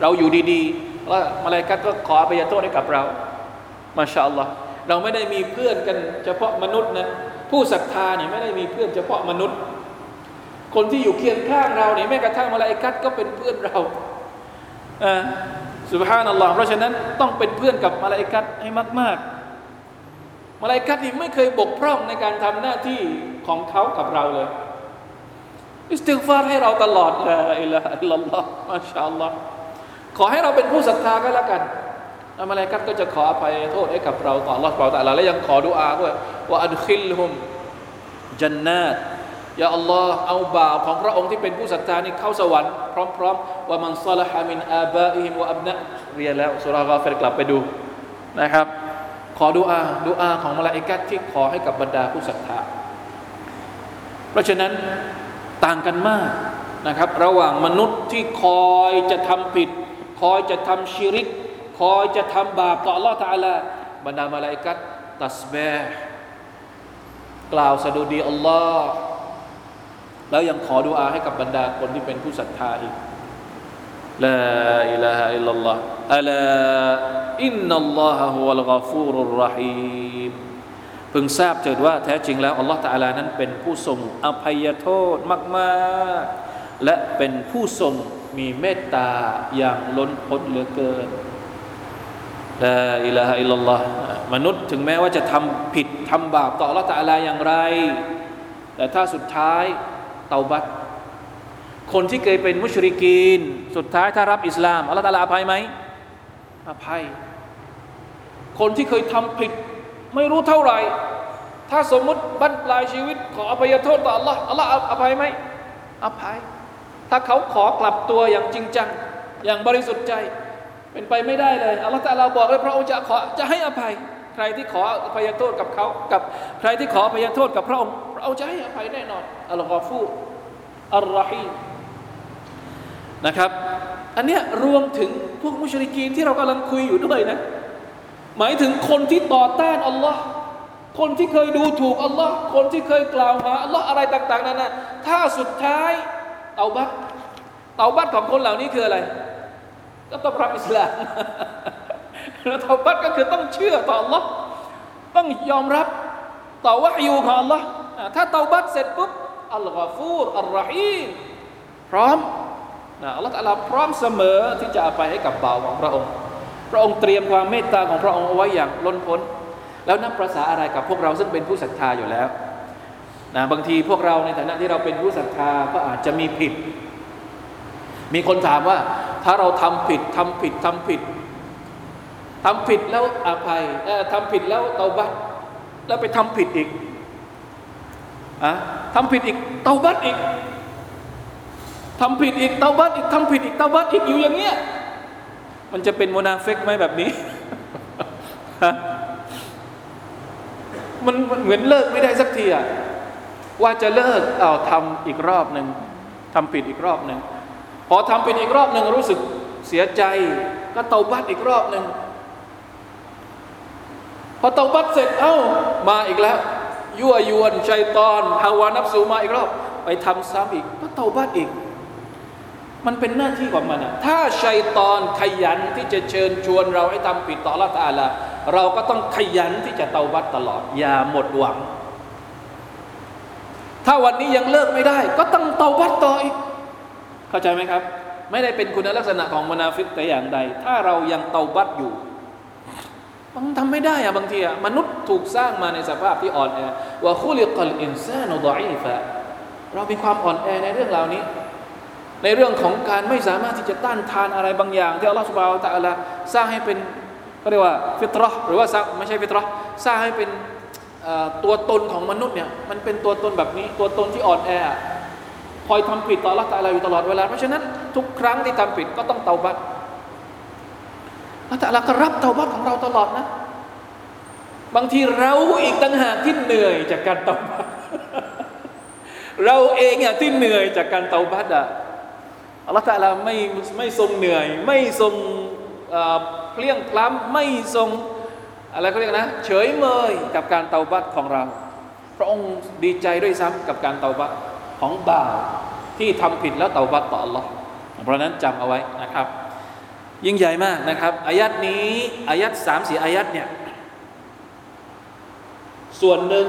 เราอยู่ดีๆแล้วมาลาอิกัดก็ขออภัยโทษให้กับเรามาชาอัลลอฮ์เราไม่ได้มีเพื่อนกันเฉพาะมนุษย์นะผู้ศรัทธาเนี่ยไม่ได้มีเพื่อนเฉพาะมนุษย์ คนที่อยู่เคียงข้างเราเนี่ยแม้กระทั่งมาลาอิกัดก็เป็นเพื่อนเราอ่าสุบฮานัลลอฮ์เพราะฉะนั้นต้องเป็นเพื่อนกับมลาอิกะฮ์ให้มาก ๆ มลาอิกะฮ์นี่ไม่เคยบกพร่องในการทำหน้าที่ของเขากับเราเลย استغفار ให้เราตลอด لا إله إلا الله ما شاء الله ขอให้เราเป็นผู้ศรัทธาก็แล้วกันแล้วมลาอิกะฮ์ก็จะขออภัยโทษให้กับเราต่อ Allah ต่อแต่ละและยังขอดุอาด้วยว่าأدخلهم جنات يا الله เอาบ่าวของพระองค์ที่เป็นผู้ศรัทธานี่เข้าสวรรค์พร้อมๆว่ามันซาลฮามินอาบาอิฮิมวะอับนะเรียนแล้วสุรากาเฟรกลับไปดูนะครับ ขอดุอาดุอาของมลาอิกัดที่ขอให้กับบรรดาผู้ศรัทธา เพราะฉะนั้นต่างกันมากนะครับ ระหว่างมนุษย์ที่คอยจะทำผิด คอยจะทำชิริก คอยจะทำบาปต่อ Allah ตาลาบรรดามลาอิกัดตัสเบกล่าวสดุดีอัลลอฮ์ แล้วยังขอดุอาให้กับบรรดาคนที่เป็นผู้ศรัทธาอีกลาอิลาฮะอิลลัลลอฮอัลาอินนัลลอฮะฮุวัลกอฟูรุรรหีมพึงทราบเถิดว่าแท้จริงแล้วอัลลอฮ์ตาลานั้นเป็นผู้ทรงอภัยโทษมากๆ และเป็นผู้ทรงมีเมตตาอย่างล้นพ้นเหลือเกินลาอิลาฮะอิลลัลลอฮมนุษย์ถึงแม้ว่าจะทำผิดทำบาปต่ออัลลอฮ์ตาลาอย่างไร แต่ถ้าสุดท้าย เตาบัตคนที่เคยเป็นมุชริกีน สุดท้ายถ้ารับอิสลามอัลลอฮฺตาลาอภัยไหมอภัย คนที่เคยทำผิดไม่รู้เท่าไหร่ ถ้าสมมุติบั้นปลายชีวิต ขออภัยโทษต่ออัลลอฮ์อัลลอฮ์อภัยไหมอภัย ถ้าเขาขอกลับตัวอย่างจริงจัง อย่างบริสุทธิ์ใจ เป็นไปไม่ได้เลยอัลลอฮฺตาลาบอกเลยพระองค์จะขอจะให้อภัย ใครที่ขออภัยโทษกับเขากับใครที่ขออภัยโทษกับพระองค์พระองค์จะให้อภัยแน่นอนอัลลอฮฺฟูอัลรอฮีมนะครับอันเนี้ยรวมถึงพวกมุชริกีนที่เรากำลังคุยอยู่ด้วยนะ หมายถึงคนที่ต่อต้านอัลลอฮ์คนที่เคยดูถูกอัลลอฮ์คนที่เคยกล่าวหาอัลลอฮ์อะไรต่างๆนั่นนะถ้าสุดท้ายเตาบัตเตาบัตของคนเหล่านี้คืออะไร ก็ต้องรับอิสลาม แล้วเตาบัตก็คือต้องเชื่อต่ออัลลอฮ์ต้องยอมรับต่อวะยูของอัลลอฮ์ถ้าเตาบัตเสร็จปุ๊บอัลกอฟูรอัลรฮีมพร้อมนะอัลลอฮฺตะลาพร้อมเสมอที่จะอภัยให้กับบ่าวของพระองค์ พระองค์เตรียมความเมตตาของพระองค์เอาไว้อย่างล้นพ้น แล้วนับประษาอะไรกับพวกเราซึ่งเป็นผู้ศรัทธาอยู่แล้วนะบางทีพวกเราในฐานะที่เราเป็นผู้ศรัทธาก็อาจจะมีผิด มีคนถามว่าถ้าเราทำผิดทำผิดทำผิด ทำผิดแล้วอภัยทำผิดแล้วเตาบัตแล้วไปทำผิดอีกอะทำผิดอีกเตาบัตอีกทำผิดอีกเตาบัตอีกทำผิดอีกเตาบัตอีกอยู่อย่างเงี้ยมันจะเป็นโมนาเฟกไหมแบบนี้มันเหมือนเลิกไม่ได้สักทีอะว่าจะเลิกเอาทำอีกรอบหนึ่งทำผิดอีกรอบหนึ่งพอทำผิดอีกรอบหนึ่งรู้สึกเสียใจก็เตาบัตอีกรอบหนึ่ง พอเตาบัตเสร็จเอ้ามาอีกแล้ว ยั่วยวนชัยตอนฮาวานับสูมาอีกรอบ ไปทำซ้ำอีกก็เตาบัตอีก มันเป็นหน้าที่ของมันนะถ้าชัยตอนขยันที่จะเชิญชวนเราให้ทำผิดต่อละตาละเราก็ต้องขยันที่จะเตาบัตตลอด อย่าหมดหวัง ถ้าวันนี้ยังเลิกไม่ได้ ก็ต้องเตาบัตต่ออีก เข้าใจไหมครับ ไม่ได้เป็นคุณลักษณะของมนาฟิกแต่อย่างใด ถ้าเรายังเตาบัตอยู่ มันทำไม่ได้อะบางทีอะมนุษย์ถูกสร้างมาในสภาพที่อ่อนแอว่าคุลิกัลอินซานุดอีฟะเรามีความอ่อนแอในเรื่องเหล่านี้ ในเรื่องของการไม่สามารถที่จะต้านทานอะไรบางอย่างที่อัลลอฮฺสุบฮาวตะอัลาสร้างให้เป็นก็เรียกว่าฟิตรอหรือว่าไม่ใช่ฟิตรอสร้างให้เป็นตัวตนของมนุษย์เนี่ยมันเป็นตัวตนแบบนี้ตัวตนที่อ่อนแอคอยทำผิดต่อละตาลาอยู่ตลอดเวลา เพราะฉะนั้นทุกครั้งที่ทำผิดก็ต้องเตาบัตละตาลาก็รับเตาบัตของเราตลอดนะ บางทีเราอีกต่างหากที่เหนื่อยจากการเตาบัตเราเองอะที่เหนื่อยจากการเตาบัตอะอัลลอฮฺตาลาไม่ไม่ทรงเหนื่อย ไม่ทรงเพลี้ยงพล้ำไม่ทรงอะไรเขาเรียกนะ เฉยเมยกับการเตาบัตของเรา พระองค์ดีใจด้วยซ้ำกับการเตาบัตของบ่าวที่ทำผิดแล้วเตาบัตต่อ Allah เพราะนั้นจำเอาไว้นะครับ ยิ่งใหญ่มากนะครับอายัดนี้อายัดสามสี่อายัดเนี่ยส่วนหนึ่ง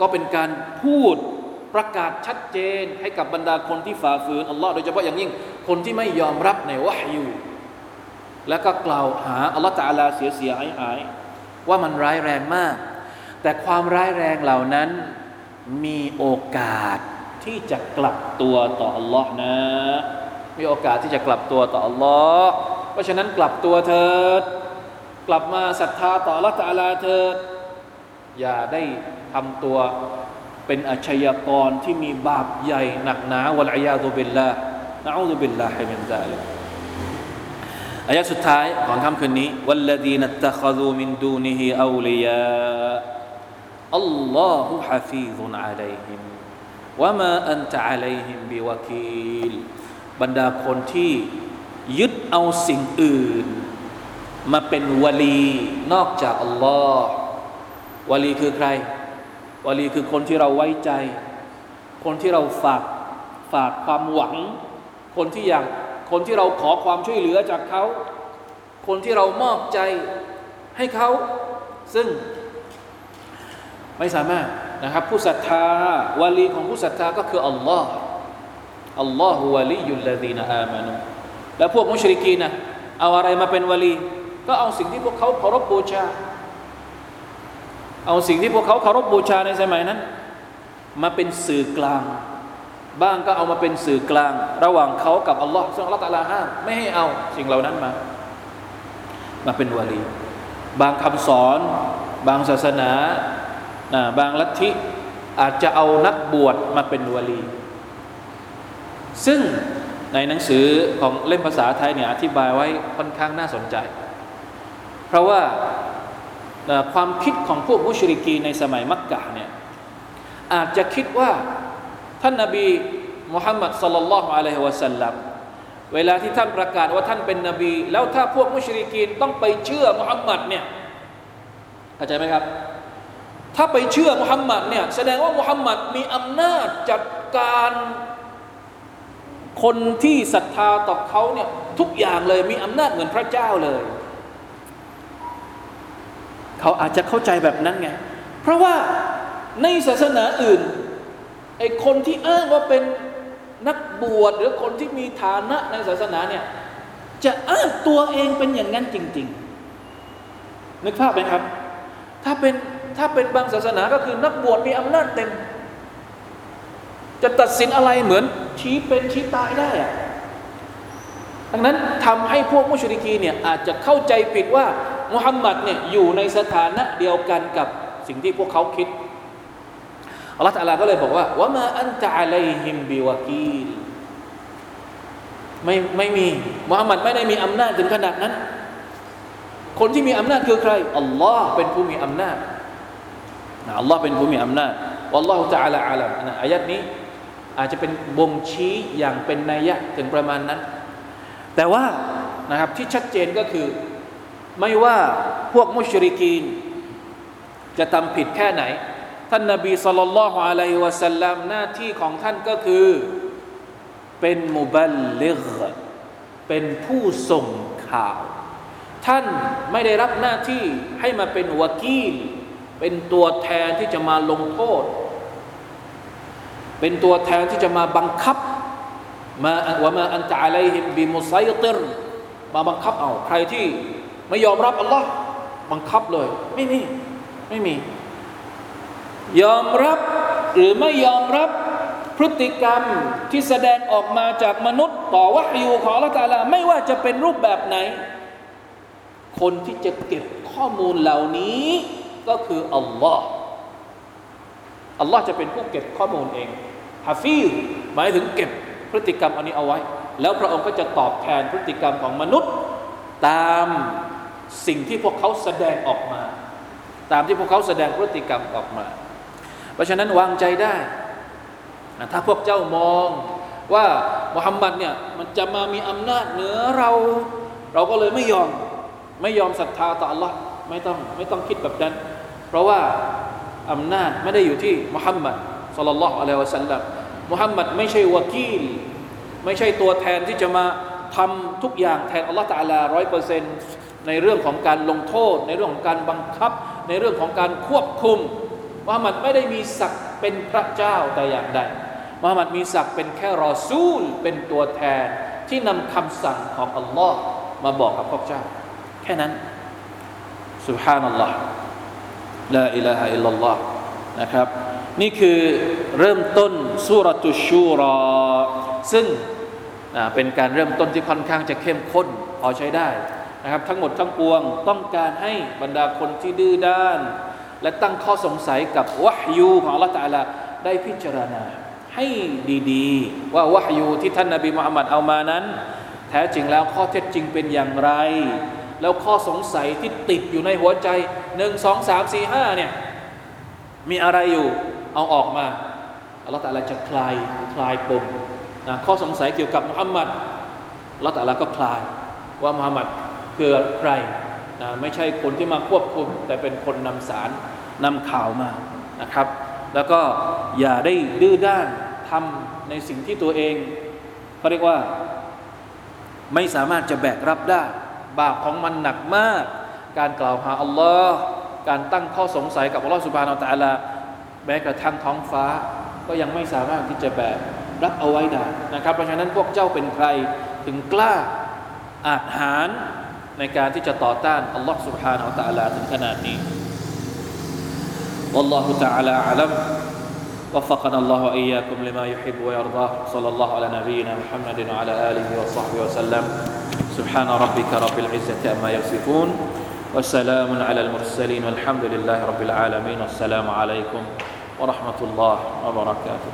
ก็เป็นการพูดประกาศชัดเจนให้กับบรรดาคนที่ฝ่าฝืนอัลลอฮ์โดยเฉพาะอย่างยิ่งคนที่ไม่ยอมรับในวะฮยูแล้วก็กล่าวหาอัลลอฮ์ตาลาเสียเสียหายหายว่ามันร้ายแรงมาก แต่ความร้ายแรงเหล่านั้นมีโอกาสที่จะกลับตัวต่ออัลลอฮ์นะ มีโอกาสที่จะกลับตัวต่ออัลลอฮ์ เพราะฉะนั้นกลับตัวเถิดกลับมาศรัทธาต่ออัลลอฮ์ตาลาเถิดอย่าได้ทำตัวเป็นอาชญากรที่มีบาปใหญ่หนักหนาวะลัยาตุบิลลาنعوذ بالله من ذلك อายะสุดท้ายของค่ำคืนนี้والذين اتخذوا من دونه أولياء الله حفيظ عليهم وما أنت عليهم بوكيل บรรดาคนที่ ยึดเอาสิ่งอื่น มาเป็นวะลีนอกจากอัลลอฮ์วะลีคือใคร วะลีคือคนที่เราไว้ใจ คนที่เราฝากฝากความหวัง คนที่อยากคนที่เราขอความช่วยเหลือจากเขา คนที่เรามอบใจให้เขาซึ่งไม่สามารถนะครับผู้ศรัทธาวลีของผู้ศรัทธาก็คืออัลลอฮ์อัลลอฮฺวะลียุลลดีนอามานุ แล้วพวกมุชริกีนะเอาอะไรมาเป็นวลี ก็เอาสิ่งที่พวกเขาเคารพบูชา เอาสิ่งที่พวกเขาเคารพบูชาในสมัยนั้น มาเป็นสื่อกลาง บ้างก็เอามาเป็นสื่อกลาง ระหว่างเขากับอัลลอฮ์ซึ่งอัลลอฮ์ตะลาห้ามไม่ให้เอาสิ่งเหล่านั้นมา มาเป็นวลี บางคำสอน บางศาสนา บางลัทธิอาจจะเอานักบวชมาเป็นวลี ซึ่ง ในหนังสือของเล่มภาษาไทยเนี่ยอธิบายไว้ค่อนข้างน่าสนใจ เพราะว่าความคิดของพวกมุชริกีในสมัยมักกะเนี่ยอาจจะคิดว่าท่านนาบีมุฮัมมัดสัลลัลลอฮุอะลัยฮิวะสัลลัมเวลาที่ท่านประกาศว่าท่านเป็นนบี แล้วถ้าพวกมุชริกีนต้องไปเชื่อมุฮัมมัดเนี่ยเข้าใจไหมครับ ถ้าไปเชื่อมุฮัมมัดเนี่ยแสดงว่ามุฮัมมัดมีอำนาจจัดการ คนที่ศรัทธาต่อเขาเนี่ยทุกอย่างเลยมีอำนาจเหมือนพระเจ้าเลย เขาอาจจะเข้าใจแบบนั้นไง เพราะว่าในศาสนาอื่นไอคนที่อ้างว่าเป็นนักบวชหรือคนที่มีฐานะในศาสนาเนี่ยจะอ้างตัวเองเป็นอย่างนั้นจริง ๆ นึกภาพไหมครับ ถ้าเป็นถ้าเป็นบางศาสนาก็คือนักบวชมีอำนาจเต็ม จะตัดสินอะไรเหมือนชี้เป็นชี้ตายได้อะดังนั้นทำให้พวกมุชริกีเนี่ยอาจจะเข้าใจผิดว่ามุฮัมมัดเนี่ยอยู่ในสถานะเดียวกันกับสิ่งที่พวกเขาคิดอัลลอฮฺตาลาก็เลยบอกว่าว่ามาอันตะอะลัยฮิมบิวากีลไม่ไม่มีมุฮัมมัดไม่ได้มีอำนาจถึงขนาดนั้น คนที่มีอำนาจคือใครอัลลอฮ์เป็นผู้มีอำนาจอัลลอฮ์เป็นผู้มีอำนาจวัลลอฮุตะอาลาอาลัมนะอายัดนี้ อาจจะเป็นบ่งชี้อย่างเป็นนัยยะถึงประมาณนั้น แต่ว่านะครับที่ชัดเจนก็คือไม่ว่าพวกมุชริกีน จะทำผิดแค่ไหน ท่านนาบีสุลต่านละฮ์อะลัยฮิวะสัลลัมหน้าที่ของท่านก็คือเป็นมุบัลลิกเป็นผู้ส่งข่าว ท่านไม่ได้รับหน้าที่ให้มาเป็นวากีล เป็นตัวแทนที่จะมาลงโทษ เป็นตัวแทนที่จะมาบังคับมาว่ามาอันตะอะลัยฮิมบิมุไซติรมาบังคับเอาใครที่ไม่ยอมรับอัลลอฮ์บังคับเลย ไม่มีไม่มี ยอมรับหรือไม่ยอมรับพฤติกรรมที่แสดงออกมาจากมนุษย์ ต่อวะฮยูของลลอฮ์ตาลาไม่ว่าจะเป็นรูปแบบไหน คนที่จะเก็บข้อมูลเหล่านี้ก็คืออัลลอฮ์ อัลลอฮ์จะเป็นผู้เก็บข้อมูลเองฮาฟิลหมายถึงเก็บพฤติกรรมอันนี้เอาไว้ แล้วพระองค์ก็จะตอบแทนพฤติกรรมของมนุษย์ ตามสิ่งที่พวกเขาแสดงออกมา ตามที่พวกเขาแสดงพฤติกรรมออกมา เพราะฉะนั้นวางใจได้นะถ้าพวกเจ้ามองว่ามุฮัมมัดเนี่ยมันจะมามีอำนาจเหนือเรา เราก็เลยไม่ยอมไม่ยอมศรัทธาต่อ Allah ไม่ต้องไม่ต้องคิดแบบนั้น เพราะว่า อำนาจไม่ได้อยู่ที่มุฮัมมัดสุลลัลลอฮุอะลัยฮิวะสัลลัมมุฮัมมัดไม่ใช่วากีล ไม่ใช่ตัวแทนที่จะมาทำทุกอย่างแทนอัลลอฮฺตะอาลาร้อยเปอร์เซนต์ในเรื่องของการลงโทษ ในเรื่องของการบังคับ ในเรื่องของการควบคุมมุฮัมมัดไม่ได้มีศักดิ์เป็นพระเจ้าแต่อย่างใดมุฮัมมัดมีศักดิ์เป็นแค่รอซูล เป็นตัวแทนที่นำคำสั่งของอัลลอฮ์มาบอกกับพวกเจ้า แค่นั้นสุบฮานัลลอฮฺ ลาอิลาฮะอิลลัลลอฮ์นะครับ นี่คือเริ่มต้นสุรตุชูรอ ซึ่งเป็นการเริ่มต้นที่ค่อนข้างจะเข้มข้นพอใช้ได้นะครับ ทั้งหมดทั้งปวงต้องการให้บรรดาคนที่ดื้อด้าน และตั้งข้อสงสัยกับวะฮยูของอัลลอฮฺได้พิจารณาให้ดีๆ ว่าวะฮยูที่ท่านนาบีมุฮัมมัดเอามานั้น แท้จริงแล้วข้อเท็จจริงเป็นอย่างไร แล้วข้อสงสัยที่ติดอยู่ในหัวใจหนึ่งสองสามสี่ห้าเนี่ยมีอะไรอยู่เอาออกมาอัลลอฮฺตะลาจะคลายคลายปมนะข้อสงสัยเกี่ยวกับมุฮัมมัดอัลลอฮฺตะลาก็คลายว่ามุฮัมมัดคือใครนะไม่ใช่คนที่มาควบคุม แต่เป็นคนนำสารนำข่าวมานะครับ แล้วก็อย่าได้ดื้อด้านทำในสิ่งที่ตัวเองเขาเรียกว่าไม่สามารถจะแบกรับได้ บาปของมันหนักมาก การกล่าวหาอัลลอฮ์การตั้งข้อสงสัยกับอัลลอฮ์สุบฮานาอัลตะอาลาแม้กระทั่งท้องฟ้า ก็ยังไม่สามารถที่จะแบกรับเอาไว้ได้นะครับ เพราะฉะนั้นพวกเจ้าเป็นใครถึงกล้าอาจหารในการที่จะต่อต้านอัลลอฮ์ سبحانه และ تعالى ถึงขนาดนี้ والله تعالى أعلم وفقنا الله وإياكم لما يحب ويرضاه صلى الله على نبينا محمد وعلى آله وصحبه وسلم سبحان ربك رب العزة أما يصفون وسلام على المرسلين والحمد لله رب العالمين والسلام عليكم ورحمة الله وبركاته.